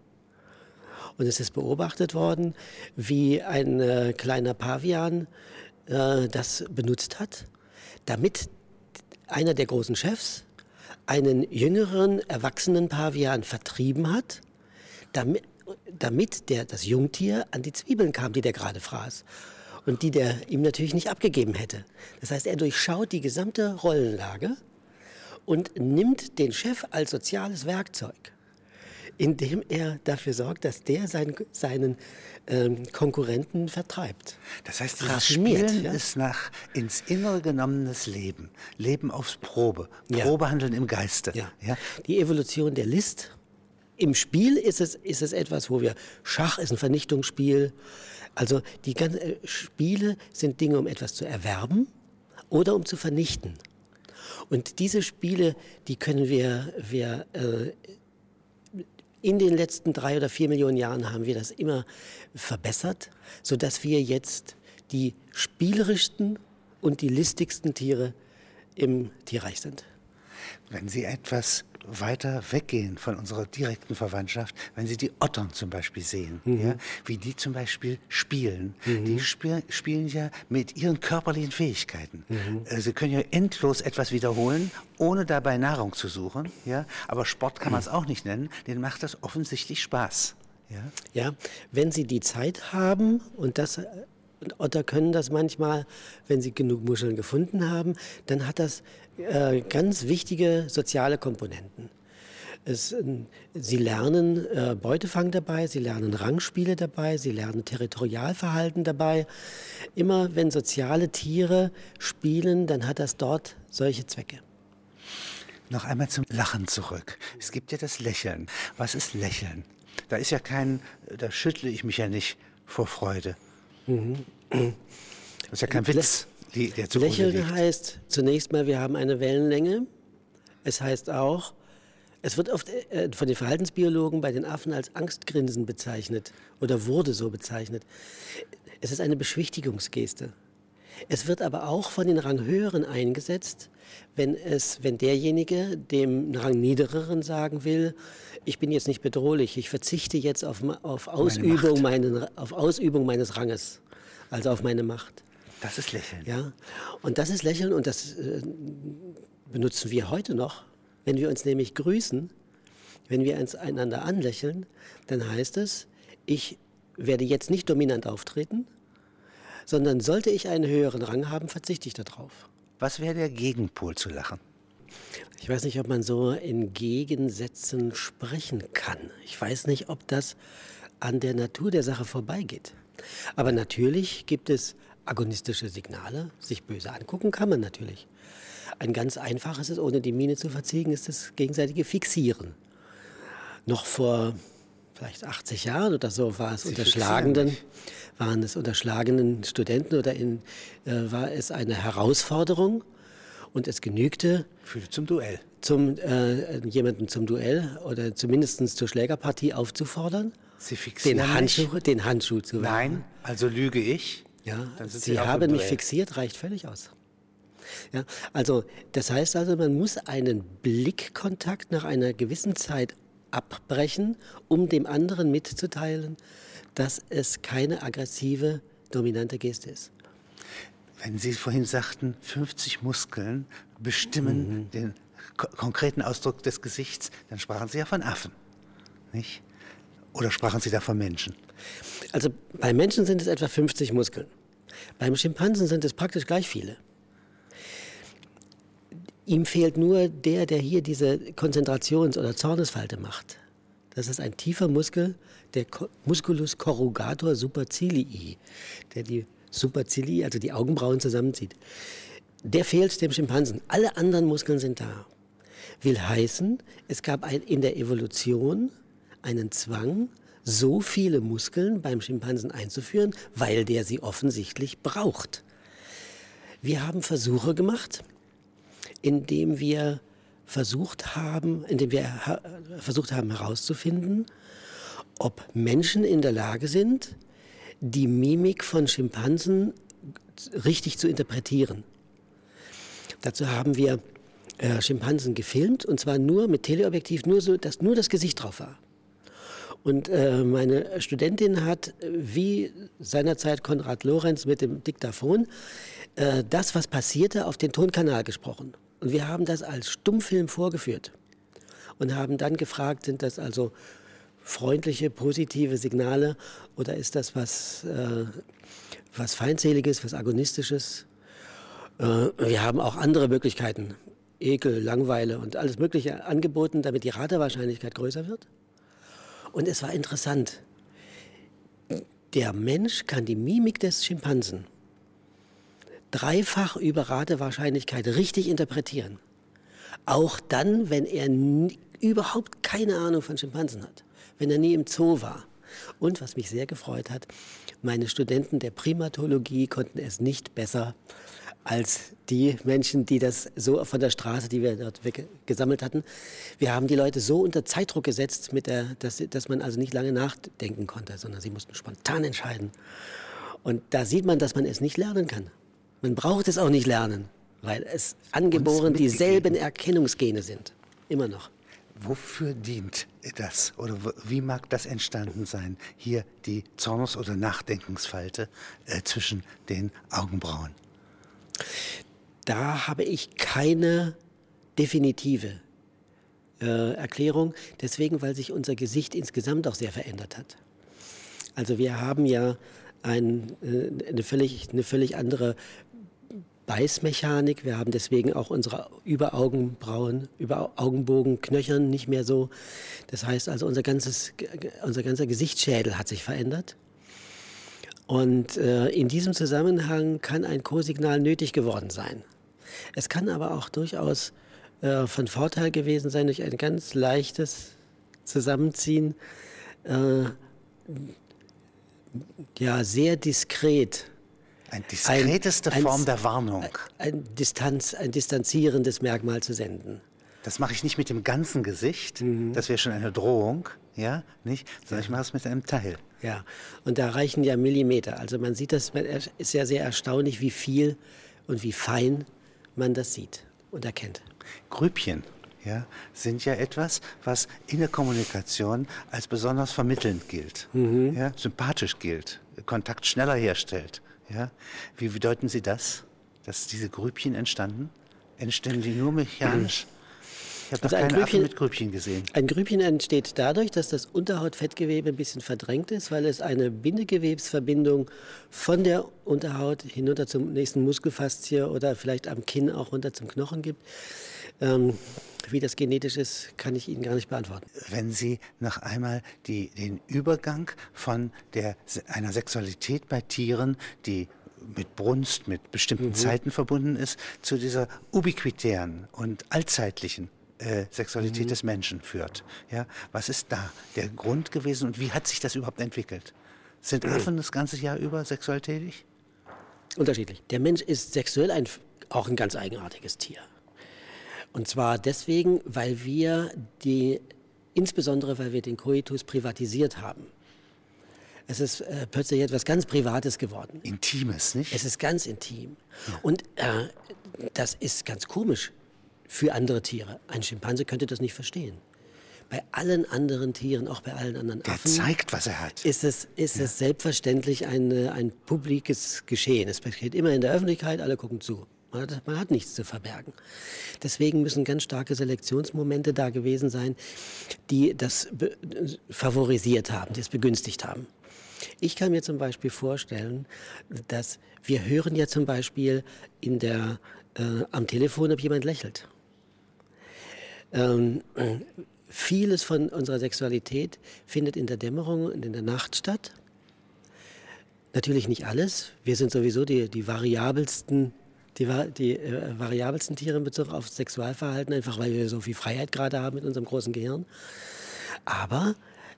[SPEAKER 1] Und es ist beobachtet worden, wie ein äh, kleiner Pavian äh, das benutzt hat, damit einer der großen Chefs einen jüngeren, erwachsenen Pavian vertrieben hat, damit, damit der, das Jungtier an die Zwiebeln kam, die der gerade fraß. Und die der ihm natürlich nicht abgegeben hätte. Das heißt, er durchschaut die gesamte Rollenlage und nimmt den Chef als soziales Werkzeug, indem er dafür sorgt, dass der sein, seinen ähm, Konkurrenten vertreibt.
[SPEAKER 2] Das heißt, das Spielen ja? ist nach ins Innere genommenes Leben, Leben aufs Probe, Probehandeln ja. im Geiste.
[SPEAKER 1] Ja. ja. Die Evolution der List. Im Spiel ist es, ist es etwas, wo wir Schach ist ein Vernichtungsspiel. Also die ganzen äh, Spiele sind Dinge, um etwas zu erwerben oder um zu vernichten. Und diese Spiele, die können wir, wir äh, in den letzten drei oder vier Millionen Jahren haben wir das immer verbessert, sodass wir jetzt die spielerischsten und die listigsten Tiere im Tierreich sind.
[SPEAKER 2] Wenn Sie etwas weiter weggehen von unserer direkten Verwandtschaft, wenn Sie die Ottern zum Beispiel sehen, mhm. ja, wie die zum Beispiel spielen. Mhm. Die spiel, spielen ja mit ihren körperlichen Fähigkeiten. Mhm. Äh, sie können ja endlos etwas wiederholen, ohne dabei Nahrung zu suchen. Ja? Aber Sport kann man es auch nicht nennen, denen macht das offensichtlich Spaß.
[SPEAKER 1] Ja? ja, wenn Sie die Zeit haben und das und Otter können das manchmal, wenn sie genug Muscheln gefunden haben, dann hat das äh, ganz wichtige soziale Komponenten. Es, äh, sie lernen äh, Beutefang dabei, sie lernen Rangspiele dabei, sie lernen Territorialverhalten dabei. Immer wenn soziale Tiere spielen, dann hat das dort solche Zwecke.
[SPEAKER 2] Noch einmal zum Lachen zurück. Es gibt ja das Lächeln. Was ist Lächeln? Da ist ja kein, da schüttle ich mich ja nicht vor Freude. Mhm. Das ist ja kein Witz.
[SPEAKER 1] Die, Lächeln liegt. heißt zunächst mal, wir haben eine Wellenlänge. Es heißt auch, es wird oft äh, von den Verhaltensbiologen bei den Affen als Angstgrinsen bezeichnet oder wurde so bezeichnet. Es ist eine Beschwichtigungsgeste. Es wird aber auch von den Ranghöheren eingesetzt, wenn, es, wenn derjenige dem Rangniedereren sagen will, ich bin jetzt nicht bedrohlich, ich verzichte jetzt auf, auf, Ausübung, meinen, auf Ausübung meines Ranges, also auf meine Macht.
[SPEAKER 2] Das ist Lächeln.
[SPEAKER 1] Ja, und das ist Lächeln und das äh, benutzen wir heute noch. Wenn wir uns nämlich grüßen, wenn wir uns einander anlächeln, dann heißt es, ich werde jetzt nicht dominant auftreten, sondern sollte ich einen höheren Rang haben, verzichte ich darauf.
[SPEAKER 2] Was wäre der Gegenpol zu Lachen?
[SPEAKER 1] Ich weiß nicht, ob man so in Gegensätzen sprechen kann. Ich weiß nicht, ob das an der Natur der Sache vorbeigeht. Aber natürlich gibt es agonistische Signale. Sich böse angucken kann man natürlich. Ein ganz einfaches ist, ohne die Miene zu verziehen, ist das gegenseitige Fixieren. Noch vor vielleicht 80 Jahren oder so war es unterschlagenden, waren es unterschlagenen Studenten oder in, äh, war es eine Herausforderung und es genügte
[SPEAKER 2] für zum Duell
[SPEAKER 1] zum äh, jemanden zum Duell oder zumindest zur Schlägerpartie aufzufordern. Den Handschuh, den Handschuh zu werfen.
[SPEAKER 2] Nein, also lüge ich.
[SPEAKER 1] Ja, Sie, haben mich fixiert, reicht völlig aus. Ja, also das heißt also, man muss einen Blickkontakt nach einer gewissen Zeit abbrechen, um dem anderen mitzuteilen, dass es keine aggressive, dominante Geste ist.
[SPEAKER 2] Wenn Sie vorhin sagten, 50 Muskeln bestimmen mhm. den konkreten Ausdruck des Gesichts, dann sprachen Sie ja von Affen, nicht? Oder sprachen Sie da von Menschen?
[SPEAKER 1] Also bei Menschen sind es etwa 50 Muskeln. Beim Schimpansen sind es praktisch gleich viele. Ihm fehlt nur der, der hier diese Konzentrations- oder Zornesfalte macht. Das ist ein tiefer Muskel, der Musculus corrugator supercilii, der die Supercilii, also die Augenbrauen zusammenzieht. Der fehlt dem Schimpansen. Alle anderen Muskeln sind da. Will heißen, es gab ein, in der Evolution einen Zwang, so viele Muskeln beim Schimpansen einzuführen, weil der sie offensichtlich braucht. Wir haben Versuche gemacht, indem wir versucht haben, indem wir versucht haben herauszufinden, ob Menschen in der Lage sind, die Mimik von Schimpansen richtig zu interpretieren. Dazu haben wir äh, Schimpansen gefilmt und zwar nur mit Teleobjektiv, nur so, dass nur das Gesicht drauf war. Und äh, meine Studentin hat, wie seinerzeit Konrad Lorenz mit dem Diktaphon, äh, das, was passierte, auf den Tonkanal gesprochen. Und wir haben das als Stummfilm vorgeführt und haben dann gefragt, sind das also freundliche, positive Signale oder ist das was, äh, was Feindseliges, was Agonistisches? Äh, wir haben auch andere Möglichkeiten, Ekel, Langweile und alles Mögliche angeboten, damit die Ratewahrscheinlichkeit größer wird. Und es war interessant. Der Mensch kann die Mimik des Schimpansen dreifach über Ratewahrscheinlichkeit richtig interpretieren. Auch dann, wenn er überhaupt keine Ahnung von Schimpansen hat, wenn er nie im Zoo war. Und was mich sehr gefreut hat, meine Studenten der Primatologie konnten es nicht besser als die Menschen, die das so von der Straße, die wir dort gesammelt hatten. Wir haben die Leute so unter Zeitdruck gesetzt, der, dass, dass man also nicht lange nachdenken konnte, sondern sie mussten spontan entscheiden. Und da sieht man, dass man es nicht lernen kann. Man braucht es auch nicht lernen, weil es angeboren dieselben Erkennungsgene sind. Immer noch.
[SPEAKER 2] Wofür dient das oder wie mag das entstanden sein? Hier die Zornus- oder Nachdenkensfalte äh, zwischen den Augenbrauen.
[SPEAKER 1] Da habe ich keine definitive äh, Erklärung, deswegen, weil sich unser Gesicht insgesamt auch sehr verändert hat. Also wir haben ja ein, äh, eine, völlig, eine völlig andere Beißmechanik. Wir haben deswegen auch unsere Überaugenbrauen, Überaugenbogen, Knöchern nicht mehr so. Das heißt also, unser, ganzes, unser ganzer Gesichtsschädel hat sich verändert. Und äh, in diesem Zusammenhang kann ein Co-Signal nötig geworden sein. Es kann aber auch durchaus äh, von Vorteil gewesen sein durch ein ganz leichtes Zusammenziehen, äh, ja, sehr diskret.
[SPEAKER 2] Eine diskreteste ein, Form ein, der Warnung.
[SPEAKER 1] Ein, Distanz, ein distanzierendes Merkmal zu senden.
[SPEAKER 2] Das mache ich nicht mit dem ganzen Gesicht, mhm. das wäre schon eine Drohung, ja, nicht? Sondern ich mache es mit einem Teil.
[SPEAKER 1] Ja, und da reichen ja Millimeter. Also man sieht das, es ist ja sehr erstaunlich, wie viel und wie fein man das sieht und erkennt.
[SPEAKER 2] Grübchen ja, sind ja etwas, was in der Kommunikation als besonders vermittelnd gilt, mhm. ja, sympathisch gilt, Kontakt schneller herstellt. Ja. Wie, wie deuten Sie das, dass diese Grübchen entstanden? Entstehen die nur mechanisch? Ich habe also noch keine Affen mit Grübchen gesehen.
[SPEAKER 1] Ein Grübchen entsteht dadurch, dass das Unterhautfettgewebe ein bisschen verdrängt ist, weil es eine Bindegewebsverbindung von der Unterhaut hinunter zum nächsten Muskelfaszie oder vielleicht am Kinn auch runter zum Knochen gibt. Ähm, wie das genetisch ist, kann ich Ihnen gar nicht beantworten.
[SPEAKER 2] Wenn Sie noch einmal die, den Übergang von der, einer Sexualität bei Tieren, die mit Brunst, mit bestimmten mhm. Zeiten verbunden ist, zu dieser ubiquitären und allzeitlichen äh, Sexualität mhm. des Menschen führt. Ja, was ist da der Grund gewesen und wie hat sich das überhaupt entwickelt? Sind mhm. Affen das ganze Jahr über sexuell tätig?
[SPEAKER 1] Unterschiedlich. Der Mensch ist sexuell ein, auch ein ganz eigenartiges Tier. Und zwar deswegen, weil wir die, insbesondere weil wir den Coitus privatisiert haben. Es ist äh, plötzlich etwas ganz Privates geworden.
[SPEAKER 2] Intimes, nicht?
[SPEAKER 1] Es ist ganz intim. Ja. Und äh, das ist ganz komisch für andere Tiere. Ein Schimpanse könnte das nicht verstehen. Bei allen anderen Tieren, auch bei allen anderen
[SPEAKER 2] Der Affen, zeigt, was er hat.
[SPEAKER 1] Ist es, ist ja. es selbstverständlich ein, ein publikes Geschehen. Es passiert immer in der Öffentlichkeit, alle gucken zu. Man hat, man hat, nichts zu verbergen. Deswegen müssen ganz starke Selektionsmomente da gewesen sein, die das favorisiert haben, die es begünstigt haben. Ich kann mir zum Beispiel vorstellen, dass wir hören ja zum Beispiel in der, äh, am Telefon, ob jemand lächelt. Ähm, vieles von unserer Sexualität findet in der Dämmerung und in der Nacht statt. Natürlich nicht alles. Wir sind sowieso die, die variabelsten die, die äh, variabelsten Tiere in Bezug auf Sexualverhalten, einfach weil wir so viel Freiheit gerade haben mit unserem großen Gehirn. Aber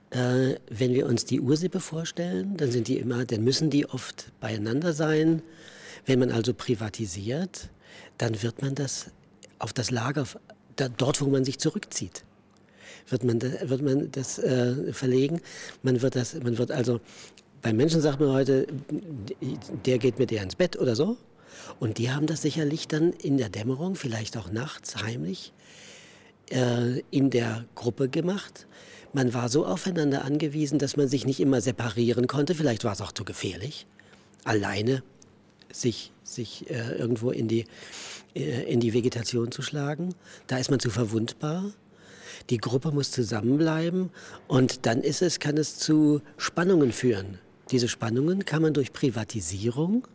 [SPEAKER 1] äh, wenn wir uns die Ursippe vorstellen, dann sind die immer, dann müssen die oft beieinander sein. Wenn man also privatisiert, dann wird man das auf das Lager, da, dort wo man sich zurückzieht, wird man, wird man das äh, verlegen. Man wird das, man wird also, beim Menschen sagt man heute, der geht mit dir ins Bett oder so. Und die haben das sicherlich dann in der Dämmerung, vielleicht auch nachts heimlich, äh, in der Gruppe gemacht. Man war so aufeinander angewiesen, dass man sich nicht immer separieren konnte. Vielleicht war es auch zu gefährlich, alleine sich, sich äh, irgendwo in die, äh, in die Vegetation zu schlagen. Da ist man zu verwundbar. Die Gruppe muss zusammenbleiben und dann ist es, kann es zu Spannungen führen. Diese Spannungen kann man durch Privatisierung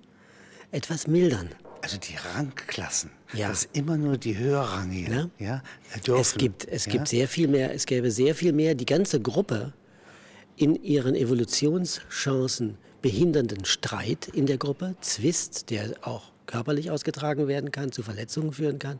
[SPEAKER 1] etwas mildern.
[SPEAKER 2] Also die Rangklassen, ja. das ist immer nur die höherrangigen. Ja?
[SPEAKER 1] ja es gibt, es ja? gibt sehr viel mehr, es gäbe sehr viel mehr, die ganze Gruppe in ihren Evolutionschancen behindernden Streit in der Gruppe, Zwist, der auch körperlich ausgetragen werden kann, zu Verletzungen führen kann,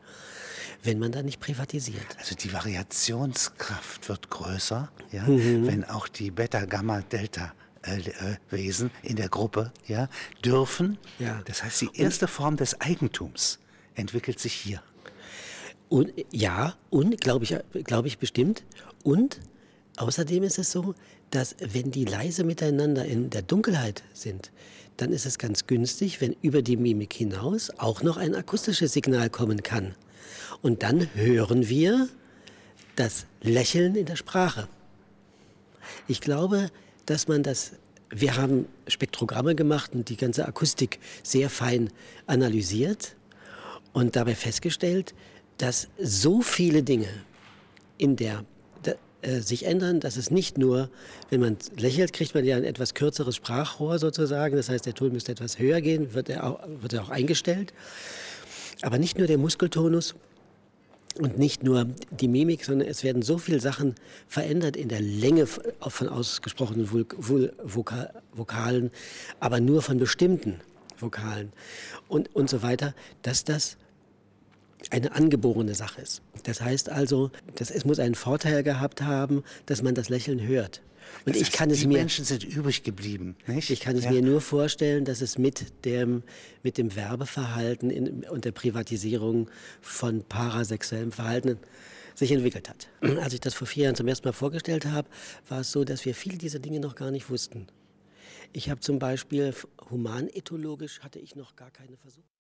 [SPEAKER 1] wenn man da nicht privatisiert.
[SPEAKER 2] Also die Variationskraft wird größer, ja? Mhm. wenn auch die Beta, Gamma, Delta äh, äh, Wesen in der Gruppe ja, dürfen. Ja. Das heißt, die erste und, Form des Eigentums entwickelt sich hier.
[SPEAKER 1] Und, ja, und glaube ich, glaub ich bestimmt. Und außerdem ist es so, dass wenn die leise miteinander in der Dunkelheit sind, dann ist es ganz günstig, wenn über die Mimik hinaus auch noch ein akustisches Signal kommen kann. Und dann hören wir das Lächeln in der Sprache. Ich glaube, dass man das, wir haben Spektrogramme gemacht und die ganze Akustik sehr fein analysiert und dabei festgestellt, dass so viele Dinge in der äh, sich ändern, dass es nicht nur, wenn man lächelt, kriegt man ja ein etwas kürzeres Sprachrohr sozusagen. Das heißt, der Ton müsste etwas höher gehen, wird er auch, wird er auch eingestellt. Aber nicht nur der Muskeltonus, und nicht nur die Mimik, sondern es werden so viele Sachen verändert in der Länge von ausgesprochenen Vokalen, aber nur von bestimmten Vokalen und, und so weiter, dass das eine angeborene Sache ist. Das heißt also, dass es muss einen Vorteil gehabt haben, dass man das Lächeln hört.
[SPEAKER 2] Und das ich kann es die mir, Menschen sind übrig geblieben. Nicht?
[SPEAKER 1] Ich kann es ja. mir nur vorstellen, dass es mit dem, mit dem Werbeverhalten in, und der Privatisierung von parasexuellem Verhalten sich entwickelt hat. Als ich das vor vier Jahren zum ersten Mal vorgestellt habe, war es so, dass wir viele dieser Dinge noch gar nicht wussten. Ich habe zum Beispiel humanethologisch hatte ich noch gar keine Versuche.